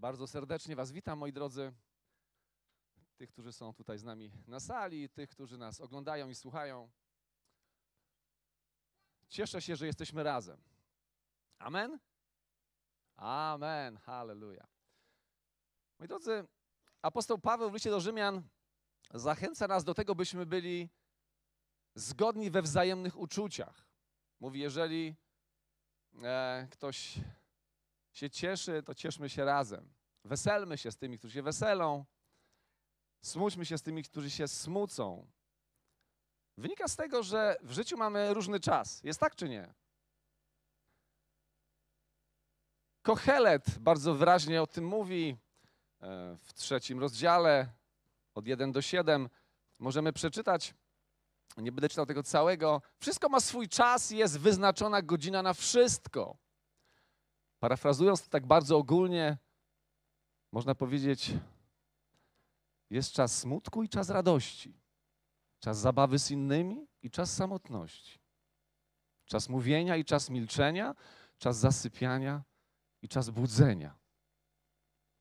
Bardzo serdecznie Was witam, moi drodzy. Tych, którzy są tutaj z nami na sali, tych, którzy nas oglądają i słuchają. Cieszę się, że jesteśmy razem. Amen? Amen. Halleluja. Moi drodzy, apostoł Paweł w liście do Rzymian zachęca nas do tego, byśmy byli zgodni we wzajemnych uczuciach. Mówi, jeżeli e, ktoś się cieszy, to cieszmy się razem. Weselmy się z tymi, którzy się weselą. Smućmy się z tymi, którzy się smucą. Wynika z tego, że w życiu mamy różny czas. Jest tak czy nie? Kohelet bardzo wyraźnie o tym mówi e, w trzecim rozdziale, od 1 do 7. Możemy przeczytać, nie będę czytał tego całego. Wszystko ma swój czas jest wyznaczona godzina na wszystko. Parafrazując tak bardzo ogólnie, można powiedzieć, jest czas smutku i czas radości, czas zabawy z innymi i czas samotności, czas mówienia i czas milczenia, czas zasypiania i czas budzenia.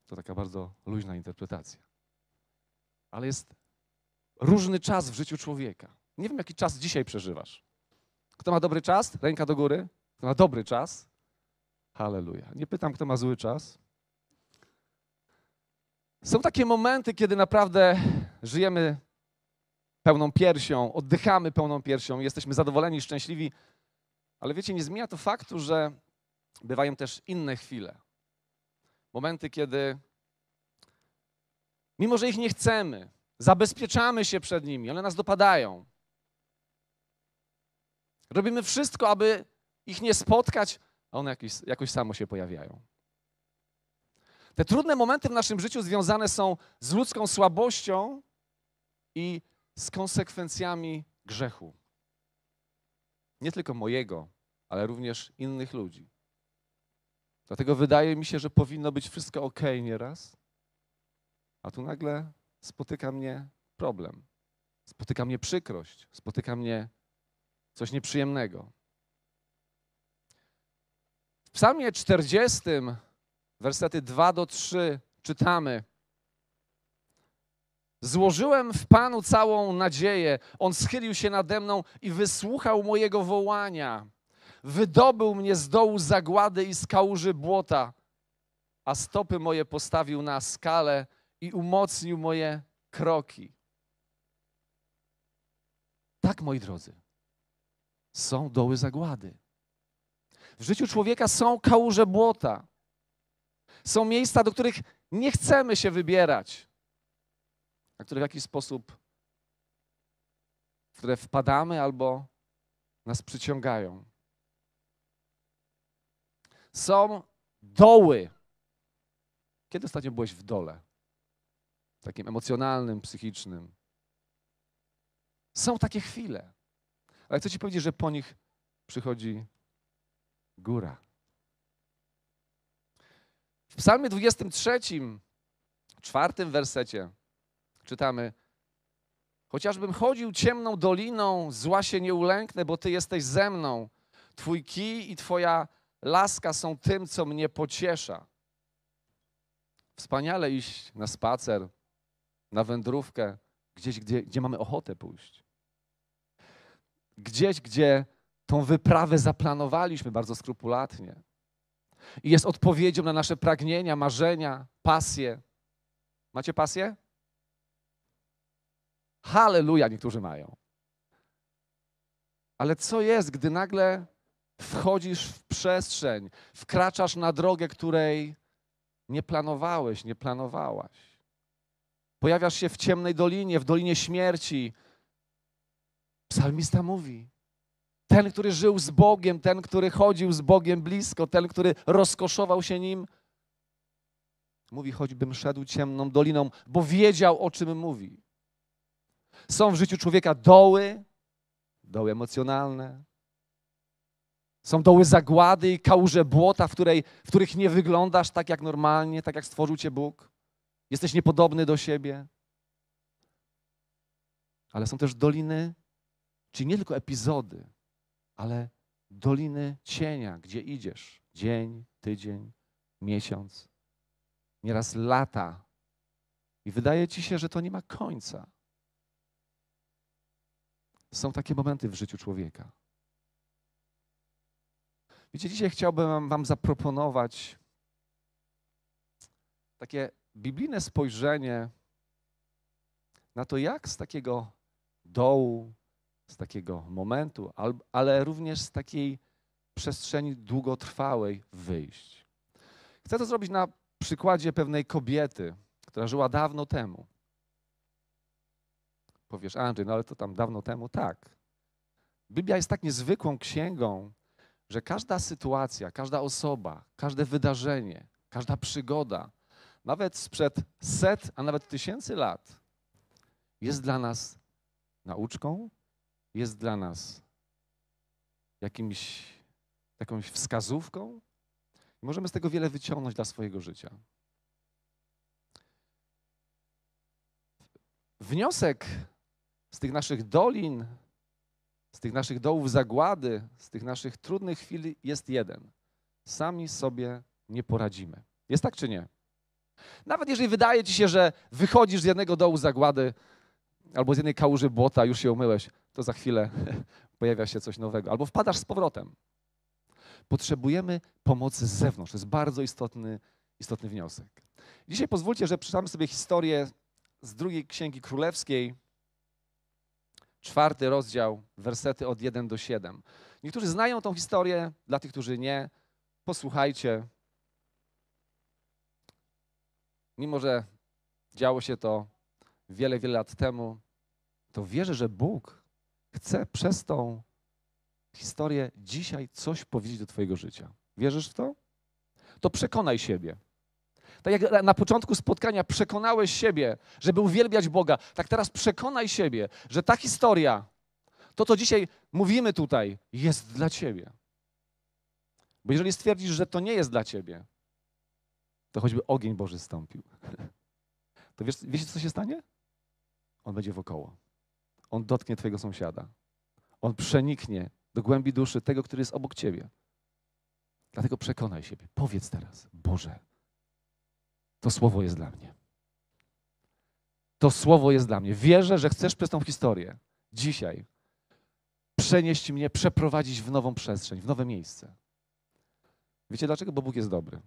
To taka bardzo luźna interpretacja. Ale jest różny czas w życiu człowieka. Nie wiem, jaki czas dzisiaj przeżywasz. Kto ma dobry czas? Ręka do góry. Kto ma dobry czas? Halleluja. Nie pytam, kto ma zły czas. Są takie momenty, kiedy naprawdę żyjemy pełną piersią, oddychamy pełną piersią, jesteśmy zadowoleni szczęśliwi, ale wiecie, nie zmienia to faktu, że bywają też inne chwile. Momenty, kiedy mimo, że ich nie chcemy, zabezpieczamy się przed nimi, one nas dopadają. Robimy wszystko, aby ich nie spotkać, a one jakoś, jakoś samo się pojawiają. Te trudne momenty w naszym życiu związane są z ludzką słabością i z konsekwencjami grzechu. Nie tylko mojego, ale również innych ludzi. Dlatego wydaje mi się, że powinno być wszystko ok nieraz, a tu nagle spotyka mnie problem. Spotyka mnie przykrość, spotyka mnie coś nieprzyjemnego. W Psalmie 40, wersety 2 do 3 czytamy: Złożyłem w Panu całą nadzieję. On schylił się nade mną i wysłuchał mojego wołania. Wydobył mnie z dołu zagłady i z kałuży błota, a stopy moje postawił na skalę i umocnił moje kroki. Tak, moi drodzy, są doły zagłady. W życiu człowieka są kałuże błota. Są miejsca, do których nie chcemy się wybierać, na które w jakiś sposób, w które wpadamy albo nas przyciągają. Są doły. Kiedy ostatnio byłeś w dole? Takim emocjonalnym, psychicznym. Są takie chwile. Ale chcę Ci powiedzieć, że po nich przychodzi góra. W Psalmie 23, czwartym wersecie czytamy: Chociażbym chodził ciemną doliną, zła się nie ulęknę, bo Ty jesteś ze mną. Twój kij i Twoja laska są tym, co mnie pociesza. Wspaniale iść na spacer, na wędrówkę, gdzieś, gdzie, gdzie mamy ochotę pójść. Gdzieś, gdzie tą wyprawę zaplanowaliśmy bardzo skrupulatnie. I jest odpowiedzią na nasze pragnienia, marzenia, pasje. Macie pasję? Halleluja, niektórzy mają. Ale co jest, gdy nagle wchodzisz w przestrzeń, wkraczasz na drogę, której nie planowałeś, nie planowałaś? Pojawiasz się w ciemnej dolinie, w dolinie śmierci. Psalmista mówi: ten, który żył z Bogiem, ten, który chodził z Bogiem blisko, ten, który rozkoszował się nim, mówi, choćbym szedł ciemną doliną, bo wiedział, o czym mówi. Są w życiu człowieka doły, doły emocjonalne, są doły zagłady i kałuże błota, w, której, w których nie wyglądasz tak jak normalnie, tak jak stworzył cię Bóg. Jesteś niepodobny do siebie. Ale są też doliny, czyli nie tylko epizody, ale doliny cienia, gdzie idziesz dzień, tydzień, miesiąc. nieraz lata i wydaje ci się, że to nie ma końca. Są takie momenty w życiu człowieka. Wiecie, dzisiaj chciałbym Wam zaproponować takie biblijne spojrzenie na to, jak z takiego dołu, z takiego momentu, ale również z takiej przestrzeni długotrwałej wyjść. Chcę to zrobić na przykładzie pewnej kobiety, która żyła dawno temu. Powiesz, Andrzej, no ale to tam dawno temu? Tak. Biblia jest tak niezwykłą księgą, że każda sytuacja, każda osoba, każde wydarzenie, każda przygoda, nawet sprzed set, a nawet tysięcy lat, jest dla nas nauczką, jest dla nas jakimś, jakąś wskazówką i możemy z tego wiele wyciągnąć dla swojego życia. Wniosek z tych naszych dolin, z tych naszych dołów zagłady, z tych naszych trudnych chwil jest jeden. Sami sobie nie poradzimy. Jest tak czy nie? Nawet jeżeli wydaje ci się, że wychodzisz z jednego dołu zagłady albo z jednej kałuży błota, już się umyłeś, to za chwilę pojawia się coś nowego. Albo wpadasz z powrotem. Potrzebujemy pomocy z zewnątrz. To jest bardzo istotny, istotny wniosek. Dzisiaj pozwólcie, że przeczytamy sobie historię z drugiej Księgi Królewskiej, czwarty rozdział, wersety od 1 do 7. Niektórzy znają tą historię, dla tych, którzy nie, posłuchajcie. Mimo, że działo się to wiele, wiele lat temu, to wierzę, że Bóg chce przez tą historię dzisiaj coś powiedzieć do Twojego życia. Wierzysz w to? To przekonaj siebie. Tak jak na początku spotkania przekonałeś siebie, żeby uwielbiać Boga, tak teraz przekonaj siebie, że ta historia, to co dzisiaj mówimy tutaj, jest dla Ciebie. Bo jeżeli stwierdzisz, że to nie jest dla Ciebie, to choćby ogień Boży stąpił. To wiesz, wiecie, co się stanie? On będzie wokoło. On dotknie Twojego sąsiada. On przeniknie do głębi duszy tego, który jest obok Ciebie. Dlatego przekonaj siebie. Powiedz teraz, Boże, to słowo jest dla mnie. To słowo jest dla mnie. Wierzę, że chcesz przez tą historię dzisiaj przenieść mnie, przeprowadzić w nową przestrzeń, w nowe miejsce. Wiecie dlaczego? Bo Bóg jest dobry.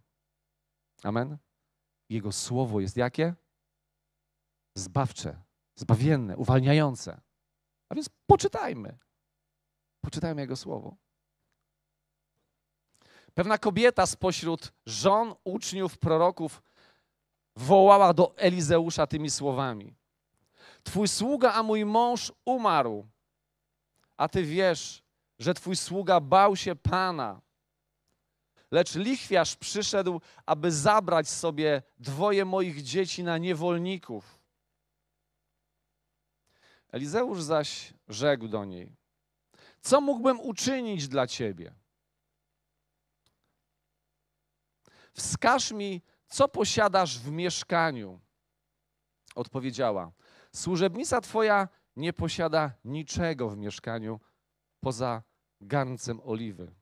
Amen. Jego słowo jest jakie? Zbawcze, zbawienne, uwalniające. A więc poczytajmy. Poczytajmy Jego słowo. Pewna kobieta spośród żon, uczniów, proroków wołała do Elizeusza tymi słowami: Twój sługa, a mój mąż umarł, a ty wiesz, że twój sługa bał się Pana. Lecz lichwiarz przyszedł, aby zabrać sobie dwoje moich dzieci na niewolników. Elizeusz zaś rzekł do niej: Co mógłbym uczynić dla ciebie? Wskaż mi, co posiadasz w mieszkaniu? Odpowiedziała: Służebnica twoja nie posiada niczego w mieszkaniu poza garncem oliwy.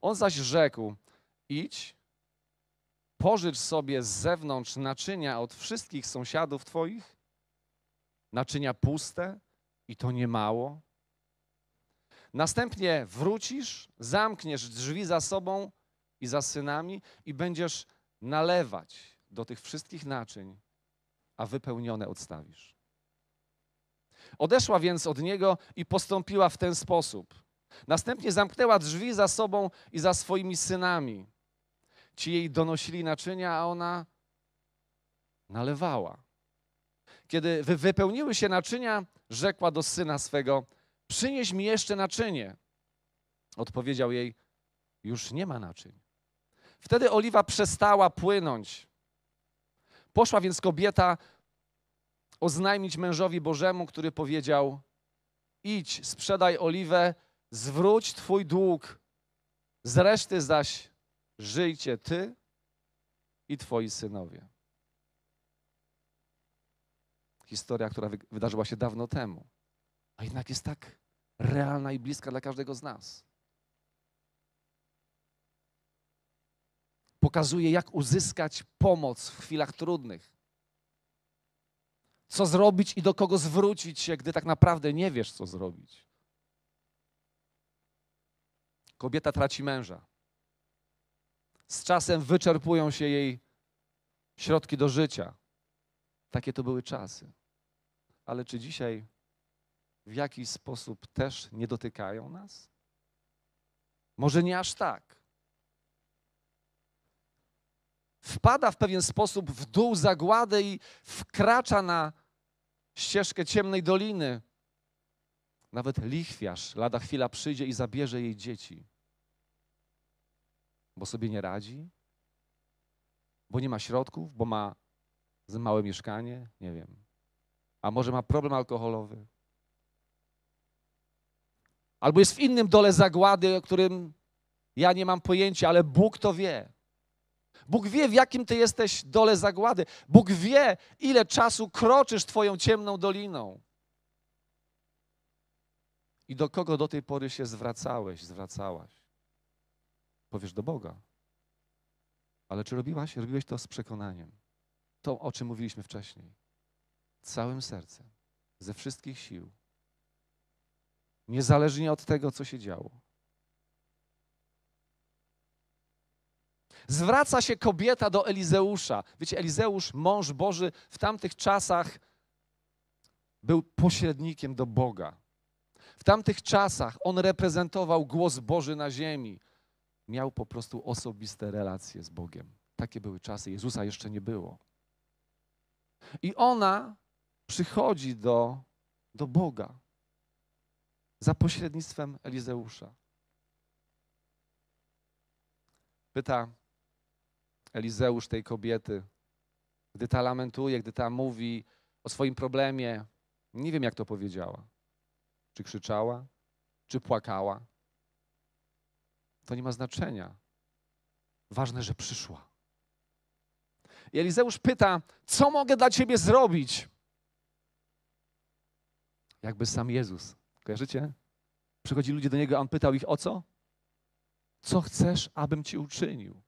On zaś rzekł: Idź, pożycz sobie z zewnątrz naczynia od wszystkich sąsiadów twoich, naczynia puste i to nie mało. Następnie wrócisz, zamkniesz drzwi za sobą i za synami i będziesz nalewać do tych wszystkich naczyń, a wypełnione odstawisz. Odeszła więc od niego i postąpiła w ten sposób. Następnie zamknęła drzwi za sobą i za swoimi synami. Ci jej donosili naczynia, a ona nalewała. Kiedy wypełniły się naczynia, rzekła do syna swego: Przynieś mi jeszcze naczynie. Odpowiedział jej: Już nie ma naczyń. Wtedy oliwa przestała płynąć. Poszła więc kobieta oznajmić mężowi Bożemu, który powiedział: Idź, sprzedaj oliwę, zwróć twój dług, z reszty zaś żyjcie ty i twoi synowie. Historia, która wydarzyła się dawno temu, a jednak jest tak realna i bliska dla każdego z nas. pokazuje, jak uzyskać pomoc w chwilach trudnych. Co zrobić i do kogo zwrócić się, gdy tak naprawdę nie wiesz, co zrobić. Kobieta traci męża. Z czasem wyczerpują się jej środki do życia. Takie to były czasy. Ale czy dzisiaj w jakiś sposób też nie dotykają nas? Może nie aż tak. Wpada w pewien sposób w dół zagłady i wkracza na ścieżkę ciemnej doliny. Nawet lichwiarz lada chwila przyjdzie i zabierze jej dzieci, bo sobie nie radzi, bo nie ma środków, bo ma za małe mieszkanie, nie wiem. A może ma problem alkoholowy? Albo jest w innym dole zagłady, o którym ja nie mam pojęcia, ale Bóg to wie. Bóg wie, w jakim ty jesteś dole zagłady. Bóg wie, ile czasu kroczysz Twoją ciemną doliną. I do kogo do tej pory się zwracałeś, zwracałaś? Powiesz do Boga. Ale czy robiłaś? Robiłeś to z przekonaniem. To, o czym mówiliśmy wcześniej. Całym sercem, ze wszystkich sił. Niezależnie od tego, co się działo. Zwraca się kobieta do Elizeusza. Wiecie, Elizeusz, mąż Boży, w tamtych czasach był pośrednikiem do Boga. W tamtych czasach on reprezentował głos Boży na ziemi. Miał po prostu osobiste relacje z Bogiem. Takie były czasy. Jezusa jeszcze nie było. I ona przychodzi do, do Boga za pośrednictwem Elizeusza. Pyta Elizeusz tej kobiety, gdy ta lamentuje, gdy ta mówi o swoim problemie, nie wiem jak to powiedziała. Czy krzyczała, czy płakała. To nie ma znaczenia. Ważne, że przyszła. I Elizeusz pyta, co mogę dla ciebie zrobić? Jakby sam Jezus. Kojarzycie? Przychodzi ludzie do niego, a on pytał ich o co? Co chcesz, abym ci uczynił?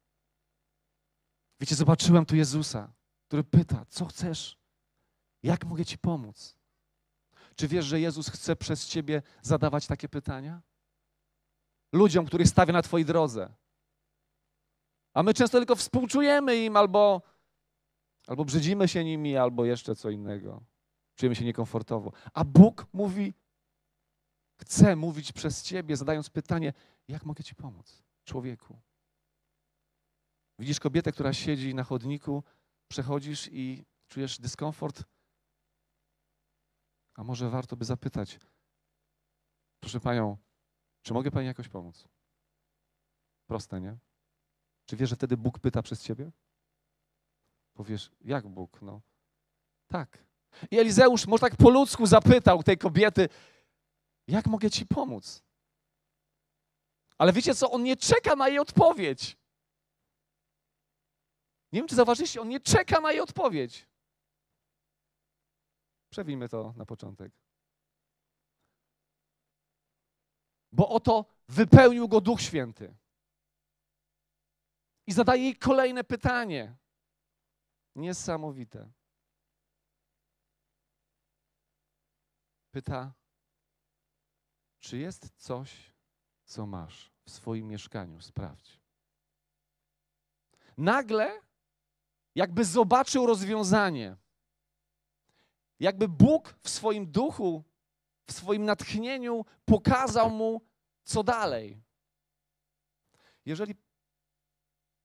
Wiecie, zobaczyłem tu Jezusa, który pyta, co chcesz? Jak mogę ci pomóc? Czy wiesz, że Jezus chce przez ciebie zadawać takie pytania? Ludziom, których stawia na twojej drodze. A my często tylko współczujemy im albo, albo brzydzimy się nimi, albo jeszcze co innego. Czujemy się niekomfortowo. A Bóg mówi, chce mówić przez ciebie, zadając pytanie, jak mogę ci pomóc, człowieku? Widzisz kobietę, która siedzi na chodniku, przechodzisz i czujesz dyskomfort? A może warto by zapytać, proszę panią, czy mogę pani jakoś pomóc? Proste, nie? Czy wiesz, że wtedy Bóg pyta przez ciebie? Powiesz, jak Bóg? No, tak. I Elizeusz może tak po ludzku zapytał tej kobiety, jak mogę ci pomóc? Ale wiecie co? On nie czeka na jej odpowiedź. Nie wiem, czy zauważyliście, on nie czeka na jej odpowiedź. Przewijmy to na początek. Bo oto wypełnił go Duch Święty. I zadaje jej kolejne pytanie. Niesamowite. Pyta, czy jest coś, co masz w swoim mieszkaniu? Sprawdź. Nagle jakby zobaczył rozwiązanie. Jakby Bóg w swoim duchu, w swoim natchnieniu pokazał mu, co dalej. Jeżeli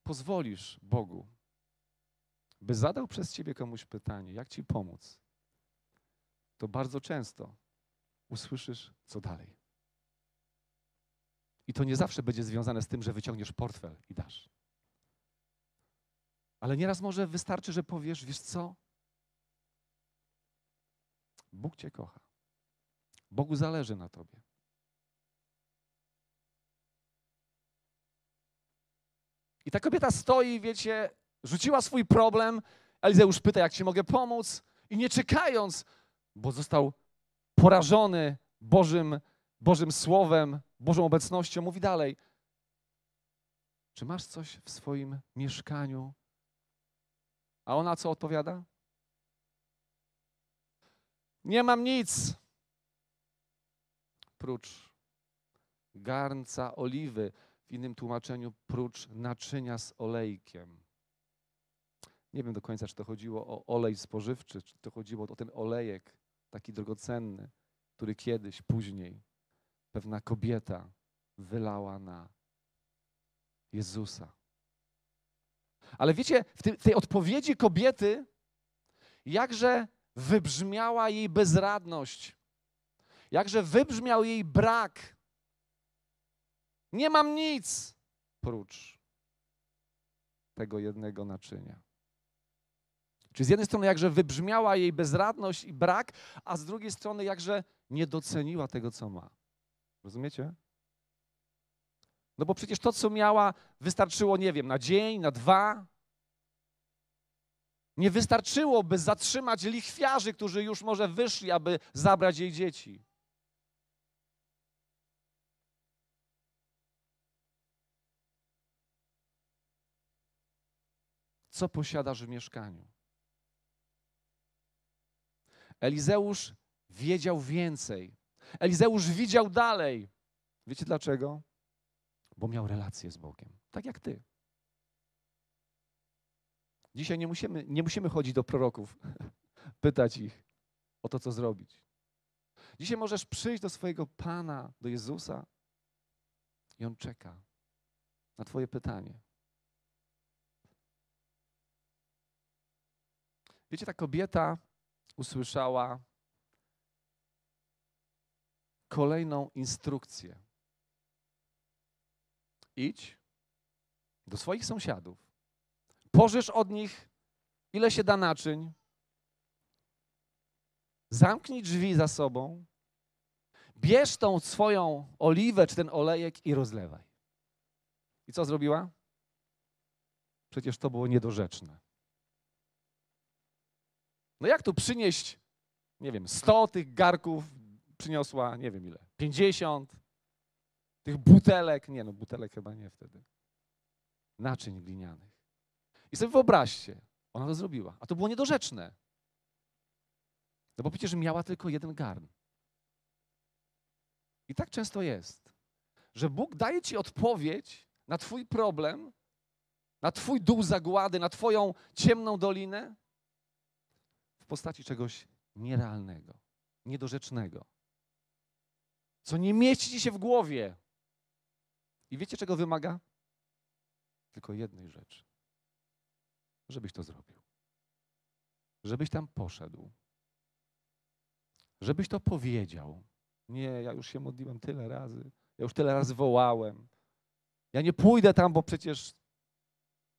pozwolisz Bogu, by zadał przez ciebie komuś pytanie, jak ci pomóc, to bardzo często usłyszysz, co dalej. I to nie zawsze będzie związane z tym, że wyciągniesz portfel i dasz. Ale nieraz może wystarczy, że powiesz, wiesz co? Bóg Cię kocha. Bogu zależy na Tobie. I ta kobieta stoi, wiecie, rzuciła swój problem. Elizeusz pyta, jak Ci mogę pomóc. I nie czekając, bo został porażony Bożym, Bożym Słowem, Bożą obecnością, mówi dalej. czy masz coś w swoim mieszkaniu? A ona co odpowiada? Nie mam nic. Prócz garnca oliwy, w innym tłumaczeniu prócz naczynia z olejkiem. Nie wiem do końca, czy to chodziło o olej spożywczy, czy to chodziło o ten olejek taki drogocenny, który kiedyś, później pewna kobieta wylała na Jezusa. Ale wiecie, w tej, odpowiedzi kobiety, jakże wybrzmiała jej bezradność, jakże wybrzmiał jej brak. Nie mam nic prócz tego jednego naczynia. Czy z jednej strony jakże wybrzmiała jej bezradność i brak, a z drugiej strony jakże nie doceniła tego, co ma. Rozumiecie? No bo przecież to, co miała, wystarczyło, nie wiem, na dzień, na dwa. Nie wystarczyło, by zatrzymać lichwiarzy, którzy już może wyszli, aby zabrać jej dzieci. Co posiadasz w mieszkaniu? Elizeusz wiedział więcej. Elizeusz widział dalej. Wiecie dlaczego? Bo miał relację z Bogiem, tak jak ty. Dzisiaj nie musimy, nie musimy chodzić do proroków, pytać ich o to, co zrobić. Dzisiaj możesz przyjść do swojego Pana, do Jezusa i On czeka na Twoje pytanie. Wiecie, ta kobieta usłyszała kolejną instrukcję. Idź do swoich sąsiadów, pożycz od nich ile się da naczyń, zamknij drzwi za sobą, bierz tą swoją oliwę czy ten olejek i rozlewaj. I co zrobiła? Przecież to było niedorzeczne. No jak tu przynieść, nie wiem, 100 tych garków przyniosła, nie wiem ile, 50 tych butelek, nie no, butelek chyba nie wtedy, naczyń glinianych. I sobie wyobraźcie, ona to zrobiła, a to było niedorzeczne. No bo przecież miała tylko jeden garn. I tak często jest, że Bóg daje ci odpowiedź na twój problem, na twój dół zagłady, na twoją ciemną dolinę, w postaci czegoś nierealnego, niedorzecznego, co nie mieści ci się w głowie. I wiecie, czego wymaga? Tylko jednej rzeczy. Żebyś to zrobił. Żebyś tam poszedł. Żebyś to powiedział. Nie, ja już się modliłem tyle razy. Ja już tyle razy wołałem. Ja nie pójdę tam, bo przecież.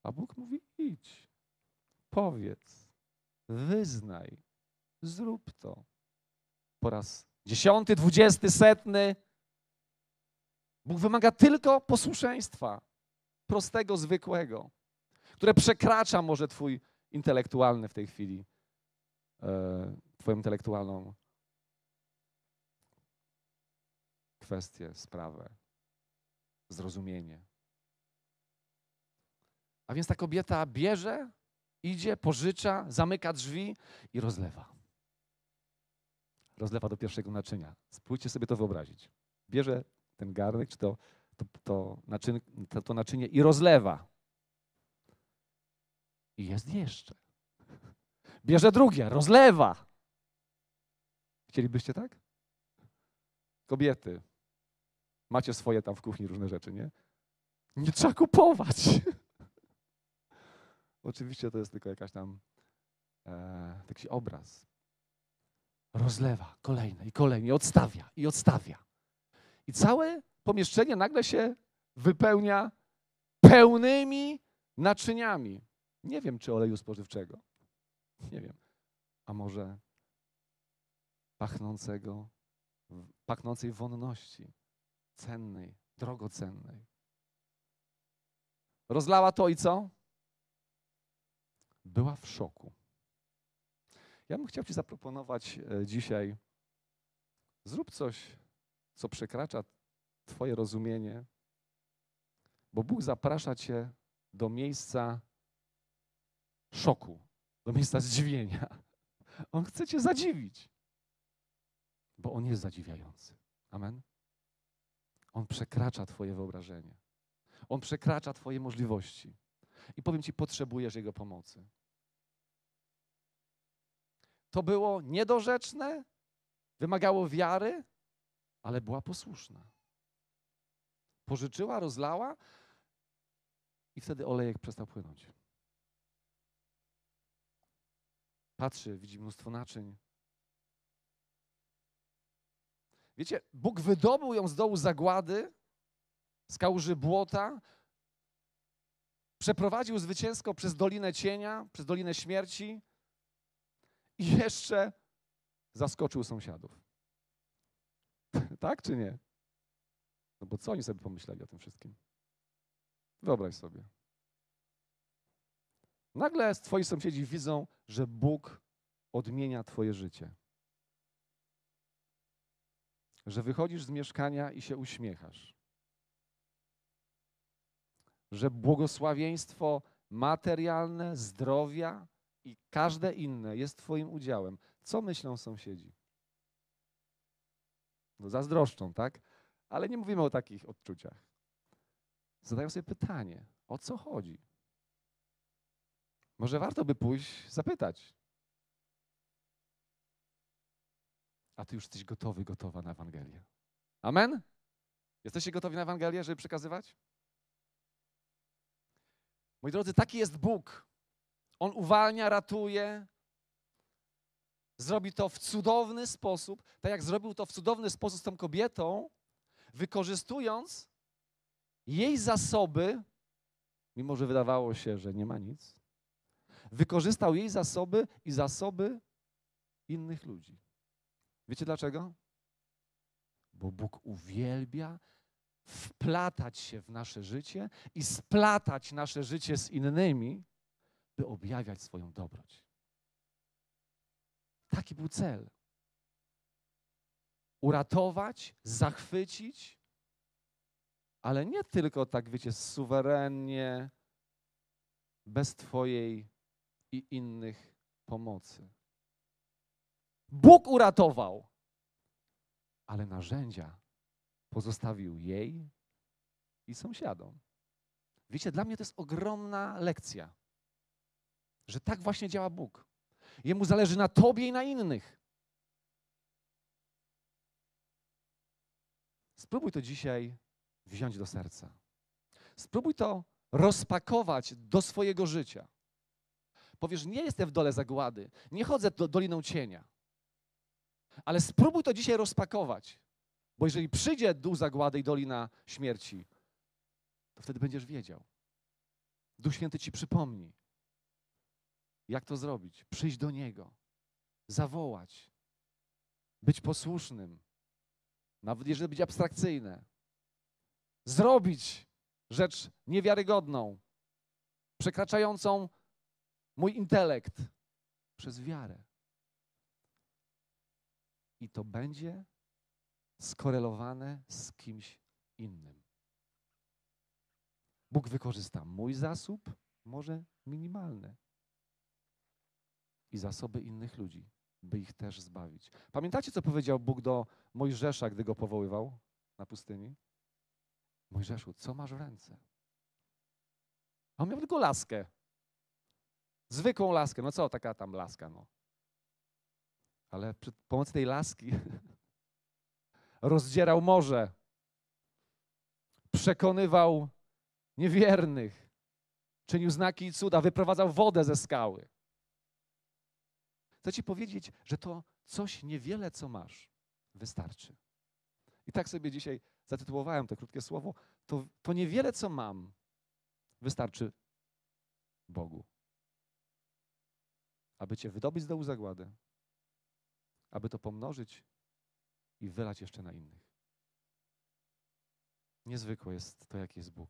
A Bóg mówi: idź, powiedz wyznaj, zrób to. Po raz dziesiąty, dwudziesty, setny. Bóg wymaga tylko posłuszeństwa, prostego, zwykłego, które przekracza może Twój intelektualny w tej chwili, e, Twoją intelektualną kwestię, sprawę, zrozumienie. A więc ta kobieta bierze Idzie, pożycza, zamyka drzwi i rozlewa. Rozlewa do pierwszego naczynia. Spróbujcie sobie to wyobrazić. Bierze ten garnek, czy to, to, to, naczyn, to, to naczynie i rozlewa. I jest jeszcze. Bierze drugie, rozlewa. Chcielibyście tak? Kobiety, macie swoje tam w kuchni różne rzeczy, nie? Nie trzeba kupować. Oczywiście to jest tylko jakaś tam e, taki obraz. Rozlewa kolejne i kolejne, i odstawia, i odstawia. I całe pomieszczenie nagle się wypełnia pełnymi naczyniami. Nie wiem, czy oleju spożywczego. Nie wiem. A może pachnącego, pachnącej wonności, cennej, drogocennej. Rozlała to i co? Była w szoku. Ja bym chciał Ci zaproponować e, dzisiaj, zrób coś, co przekracza Twoje rozumienie, Bo Bóg zaprasza cię do miejsca szoku, do miejsca zdziwienia. On chce cię zadziwić, bo On jest zadziwiający. Amen. On przekracza Twoje wyobrażenie. On przekracza Twoje możliwości. I powiem Ci, potrzebujesz Jego pomocy. To było niedorzeczne, wymagało wiary, ale była posłuszna. Pożyczyła, rozlała i wtedy olejek przestał płynąć. Patrzy, widzi mnóstwo naczyń. Wiecie, Bóg wydobył ją z dołu zagłady, z kałuży błota, przeprowadził zwycięsko przez Dolinę Cienia, przez Dolinę Śmierci i jeszcze zaskoczył sąsiadów. tak czy nie? No bo co oni sobie pomyśleli o tym wszystkim? Wyobraź sobie. Nagle twoi sąsiedzi widzą, że Bóg odmienia twoje życie. Że wychodzisz z mieszkania i się uśmiechasz. Że błogosławieństwo materialne, zdrowia i każde inne jest twoim udziałem. Co myślą sąsiedzi? No zazdroszczą, tak? Ale nie mówimy o takich odczuciach. Zadają sobie pytanie, o co chodzi? Może warto by pójść zapytać. A ty już jesteś gotowy, gotowa na Ewangelię. Amen? Jesteście gotowi na Ewangelię, żeby przekazywać? Moi drodzy, taki jest Bóg. On uwalnia, ratuje. Zrobi to w cudowny sposób, tak jak zrobił to w cudowny sposób z tą kobietą, wykorzystując jej zasoby, mimo że wydawało się, że nie ma nic, wykorzystał jej zasoby i zasoby innych ludzi. Wiecie dlaczego? Bo Bóg uwielbia wplatać się w nasze życie i splatać nasze życie z innymi, by objawiać swoją dobroć. Taki był cel. Uratować, zachwycić, ale nie tylko tak, wiecie, suwerennie, bez Twojej i innych pomocy. Bóg uratował, ale narzędzia pozostawił jej i sąsiadom. Wiecie, dla mnie to jest ogromna lekcja, że tak właśnie działa Bóg. Jemu zależy na tobie i na innych. Spróbuj to dzisiaj wziąć do serca. Spróbuj to rozpakować do swojego życia. Powiesz, nie jestem w dole zagłady, nie chodzę do doliną cienia. Ale spróbuj to dzisiaj rozpakować, bo jeżeli przyjdzie dół zagłady i dolina śmierci, to wtedy będziesz wiedział. Duch Święty ci przypomni, jak to zrobić. Przyjść do Niego, zawołać, być posłusznym, nawet jeżeli być abstrakcyjne, zrobić rzecz niewiarygodną, przekraczającą mój intelekt przez wiarę. I to będzie skorelowane z kimś innym. Bóg wykorzysta mój zasób, może minimalny, i zasoby innych ludzi, by ich też zbawić. Pamiętacie, co powiedział Bóg do Mojżesza, gdy go powoływał na pustyni? Mojżeszu, co masz w ręce? A on miał tylko laskę. Zwykłą laskę. No co, taka tam laska, no. Ale przy pomocy tej laski rozdzierał morze, przekonywał niewiernych, czynił znaki i cuda, wyprowadzał wodę ze skały. Chcę Ci powiedzieć, że to coś niewiele, co masz, wystarczy. I tak sobie dzisiaj zatytułowałem to krótkie słowo. To, to niewiele, co mam, wystarczy Bogu. Aby Cię wydobyć z dołu zagłady, aby to pomnożyć i wylać jeszcze na innych. Niezwykłe jest to, jaki jest Bóg.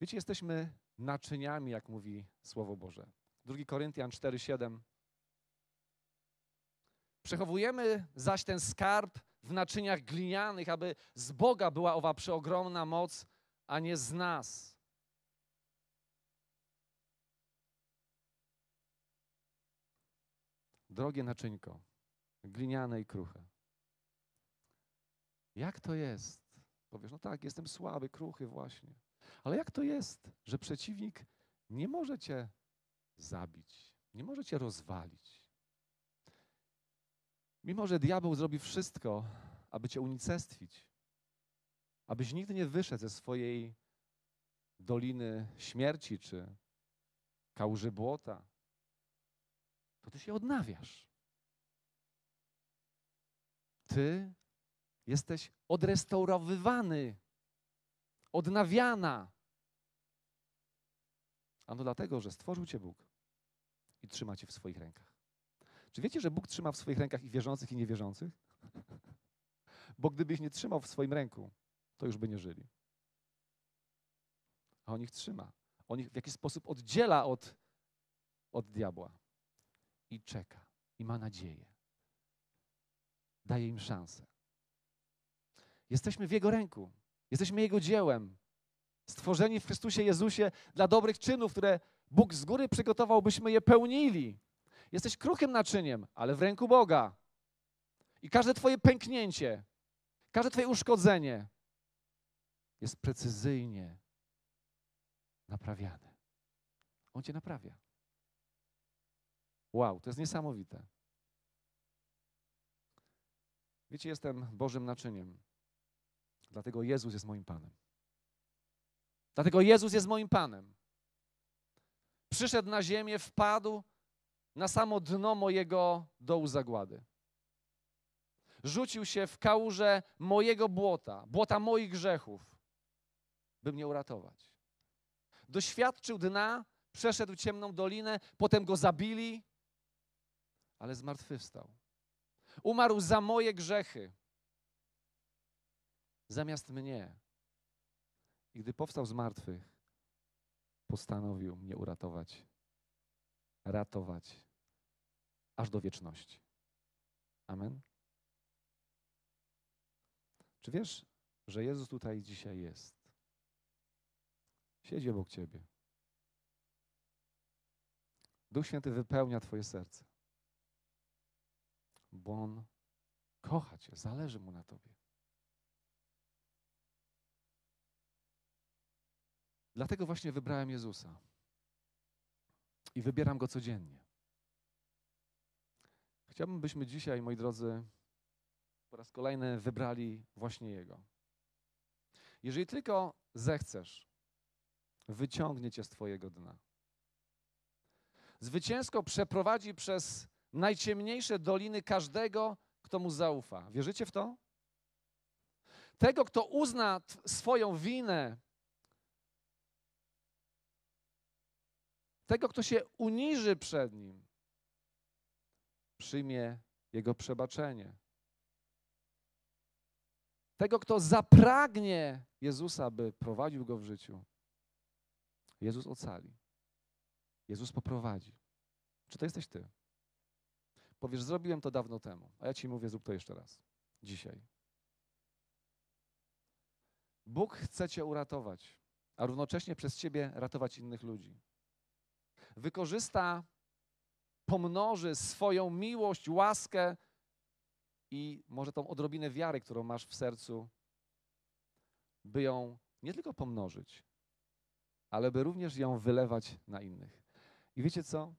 Wiecie, jesteśmy naczyniami, jak mówi Słowo Boże. 2 Koryntian 4:7. Przechowujemy zaś ten skarb w naczyniach glinianych, aby z Boga była owa przeogromna moc, a nie z nas. Drogie naczyńko, gliniane i kruche. Jak to jest? Powiesz, no tak, jestem słaby, kruchy właśnie. Ale jak to jest, że przeciwnik nie może cię zabić, nie może cię rozwalić? Mimo, że diabeł zrobi wszystko, aby cię unicestwić, abyś nigdy nie wyszedł ze swojej doliny śmierci czy kałuży błota, to ty się odnawiasz. Ty jesteś odrestaurowywany, odnawiana. Ano dlatego, że stworzył cię Bóg i trzyma cię w swoich rękach. Czy wiecie, że Bóg trzyma w swoich rękach i wierzących, i niewierzących? Bo gdyby ich nie trzymał w swoim ręku, to już by nie żyli. A on ich trzyma. On ich w jakiś sposób oddziela od, od diabła. I czeka. I ma nadzieję. Daje im szansę. Jesteśmy w Jego ręku. Jesteśmy Jego dziełem. Stworzeni w Chrystusie Jezusie dla dobrych czynów, które Bóg z góry przygotował, byśmy je pełnili. Jesteś kruchym naczyniem, ale w ręku Boga. I każde Twoje pęknięcie, każde Twoje uszkodzenie jest precyzyjnie naprawiane. On Cię naprawia. Wow, to jest niesamowite. Wiecie, jestem Bożym naczyniem. Dlatego Jezus jest moim Panem. Dlatego Jezus jest moim Panem. Przyszedł na ziemię, wpadł na samo dno mojego dołu zagłady. Rzucił się w kałużę mojego błota, błota moich grzechów, by mnie uratować. Doświadczył dna, przeszedł ciemną dolinę, potem go zabili, ale zmartwychwstał. Umarł za moje grzechy, zamiast mnie. I gdy powstał z martwych, postanowił mnie uratować, ratować aż do wieczności. Amen. Czy wiesz, że Jezus tutaj dzisiaj jest? Siedzi obok ciebie. Duch Święty wypełnia Twoje serce, bo On kocha Cię, zależy Mu na Tobie. Dlatego właśnie wybrałem Jezusa i wybieram Go codziennie. Chciałbym, byśmy dzisiaj, moi drodzy, po raz kolejny wybrali właśnie Jego. Jeżeli tylko zechcesz, wyciągnie Cię z Twojego dna. Zwycięsko przeprowadzi przez najciemniejsze doliny każdego, kto Mu zaufa. Wierzycie w to? Tego, kto uzna swoją winę, tego, kto się uniży przed Nim, przyjmie Jego przebaczenie. Tego, kto zapragnie Jezusa, by prowadził go w życiu, Jezus ocali. Jezus poprowadzi. Czy to jesteś Ty? Powiesz, zrobiłem to dawno temu, a ja Ci mówię, zrób to jeszcze raz. Dzisiaj. Bóg chce Cię uratować, a równocześnie przez Ciebie ratować innych ludzi. Wykorzysta pomnoży swoją miłość, łaskę i może tą odrobinę wiary, którą masz w sercu, by ją nie tylko pomnożyć, ale by również ją wylewać na innych. I wiecie co?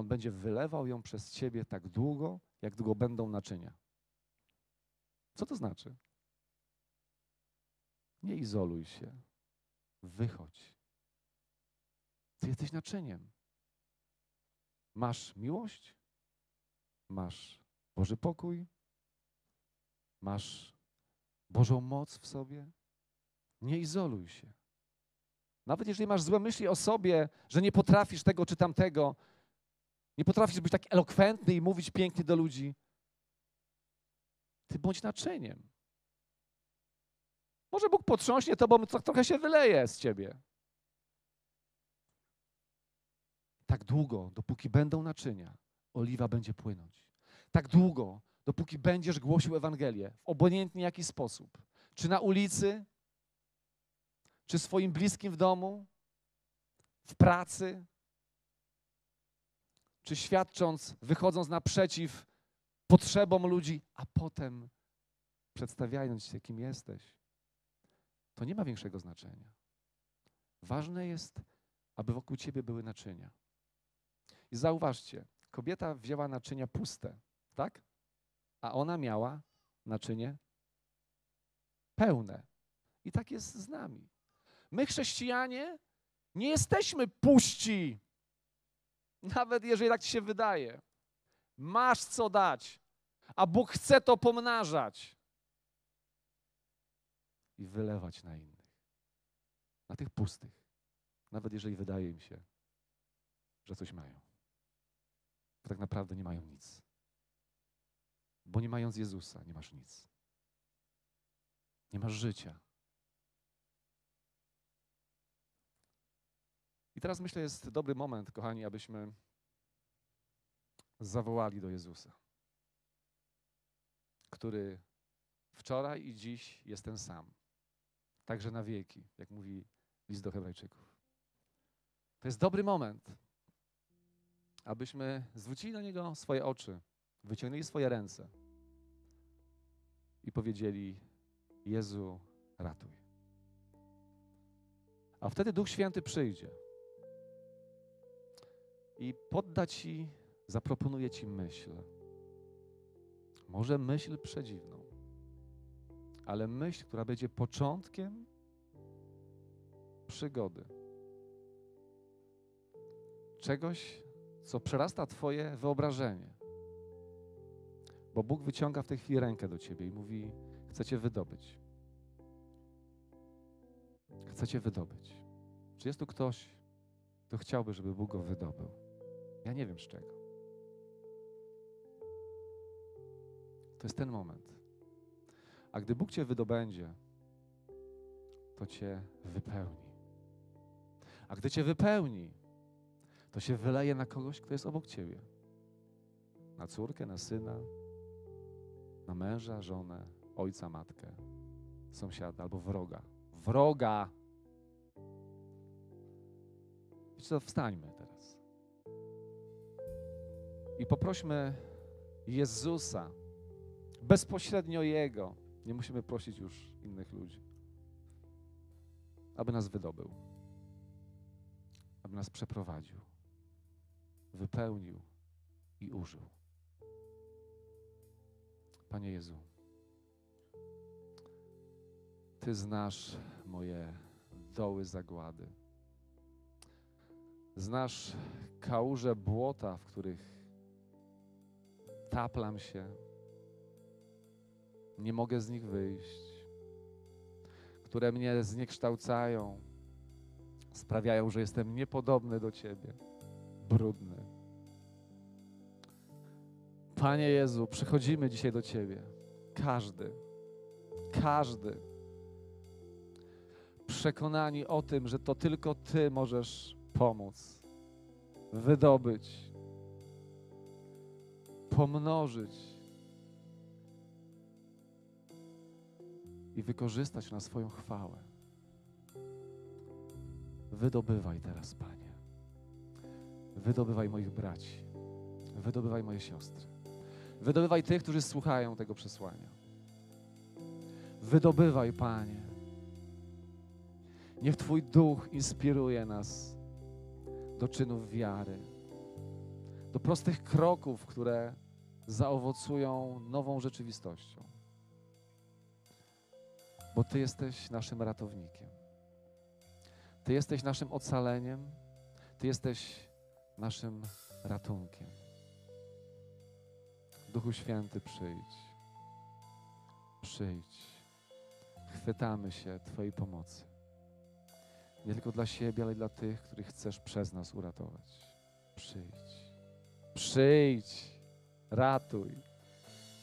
On będzie wylewał ją przez ciebie tak długo, jak długo będą naczynia. Co to znaczy? Nie izoluj się. Wychodź. Ty jesteś naczyniem. Masz miłość, masz Boży pokój, masz Bożą moc w sobie. Nie izoluj się. Nawet jeżeli masz złe myśli o sobie, że nie potrafisz tego czy tamtego, nie potrafisz być tak elokwentny i mówić pięknie do ludzi, ty bądź naczyniem. Może Bóg potrząśnie to, bo trochę się wyleje z ciebie. tak długo, dopóki będą naczynia, oliwa będzie płynąć. Tak długo, dopóki będziesz głosił Ewangelię w obojętnie jaki sposób. Czy na ulicy, czy swoim bliskim w domu, w pracy, czy świadcząc, wychodząc naprzeciw potrzebom ludzi, a potem przedstawiając się, kim jesteś, to nie ma większego znaczenia. Ważne jest, aby wokół ciebie były naczynia. I zauważcie, kobieta wzięła naczynia puste, tak? A ona miała naczynie pełne. I tak jest z nami. My, chrześcijanie, nie jesteśmy puści. Nawet jeżeli tak ci się wydaje. Masz co dać, a Bóg chce to pomnażać i wylewać na innych. Na tych pustych. Nawet jeżeli wydaje im się, że coś mają. Bo tak naprawdę nie mają nic. Bo nie mając Jezusa, nie masz nic. Nie masz życia. I teraz myślę, jest dobry moment, kochani, abyśmy zawołali do Jezusa, który wczoraj i dziś jest ten sam. Także na wieki, jak mówi list do Hebrajczyków. To jest dobry moment, abyśmy zwrócili na Niego swoje oczy, wyciągnęli swoje ręce i powiedzieli: Jezu, ratuj. A wtedy Duch Święty przyjdzie i podda Ci, zaproponuje Ci myśl. Może myśl przedziwną, ale myśl, która będzie początkiem przygody. Czegoś, co przerasta Twoje wyobrażenie. Bo Bóg wyciąga w tej chwili rękę do Ciebie i mówi: Chcę Cię wydobyć. Chcę Cię wydobyć. Czy jest tu ktoś, kto chciałby, żeby Bóg go wydobył? Ja nie wiem z czego. To jest ten moment. A gdy Bóg Cię wydobędzie, to Cię wypełni. A gdy Cię wypełni, to się wyleje na kogoś, kto jest obok Ciebie. Na córkę, na syna, na męża, żonę, ojca, matkę, sąsiada albo wroga. Wroga! Wiecie co, wstańmy. I poprośmy Jezusa, bezpośrednio Jego. Nie musimy prosić już innych ludzi, aby nas wydobył, aby nas przeprowadził, wypełnił i użył. Panie Jezu, Ty znasz moje doły zagłady. Znasz kałuże błota, w których taplam się. Nie mogę z nich wyjść. Które mnie zniekształcają, sprawiają, że jestem niepodobny do Ciebie, brudny. Panie Jezu, przychodzimy dzisiaj do Ciebie. Każdy, każdy, przekonani o tym, że to tylko Ty możesz pomóc, wydobyć, pomnożyć i wykorzystać na swoją chwałę. Wydobywaj teraz, Panie. Wydobywaj moich braci. Wydobywaj moje siostry. Wydobywaj tych, którzy słuchają tego przesłania. Wydobywaj, Panie. Niech Twój duch inspiruje nas do czynów wiary, do prostych kroków, które zaowocują nową rzeczywistością. Bo Ty jesteś naszym ratownikiem. Ty jesteś naszym ocaleniem. Ty jesteś naszym ratunkiem. Duchu Święty, przyjdź. Przyjdź. Chwytamy się Twojej pomocy. Nie tylko dla siebie, ale dla tych, których chcesz przez nas uratować. Przyjdź. Przyjdź. Ratuj.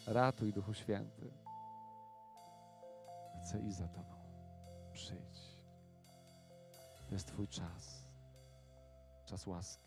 Ratuj, Duchu Święty. Chcę iść za Tobą. Przyjdź. To jest Twój czas. Czas łaski.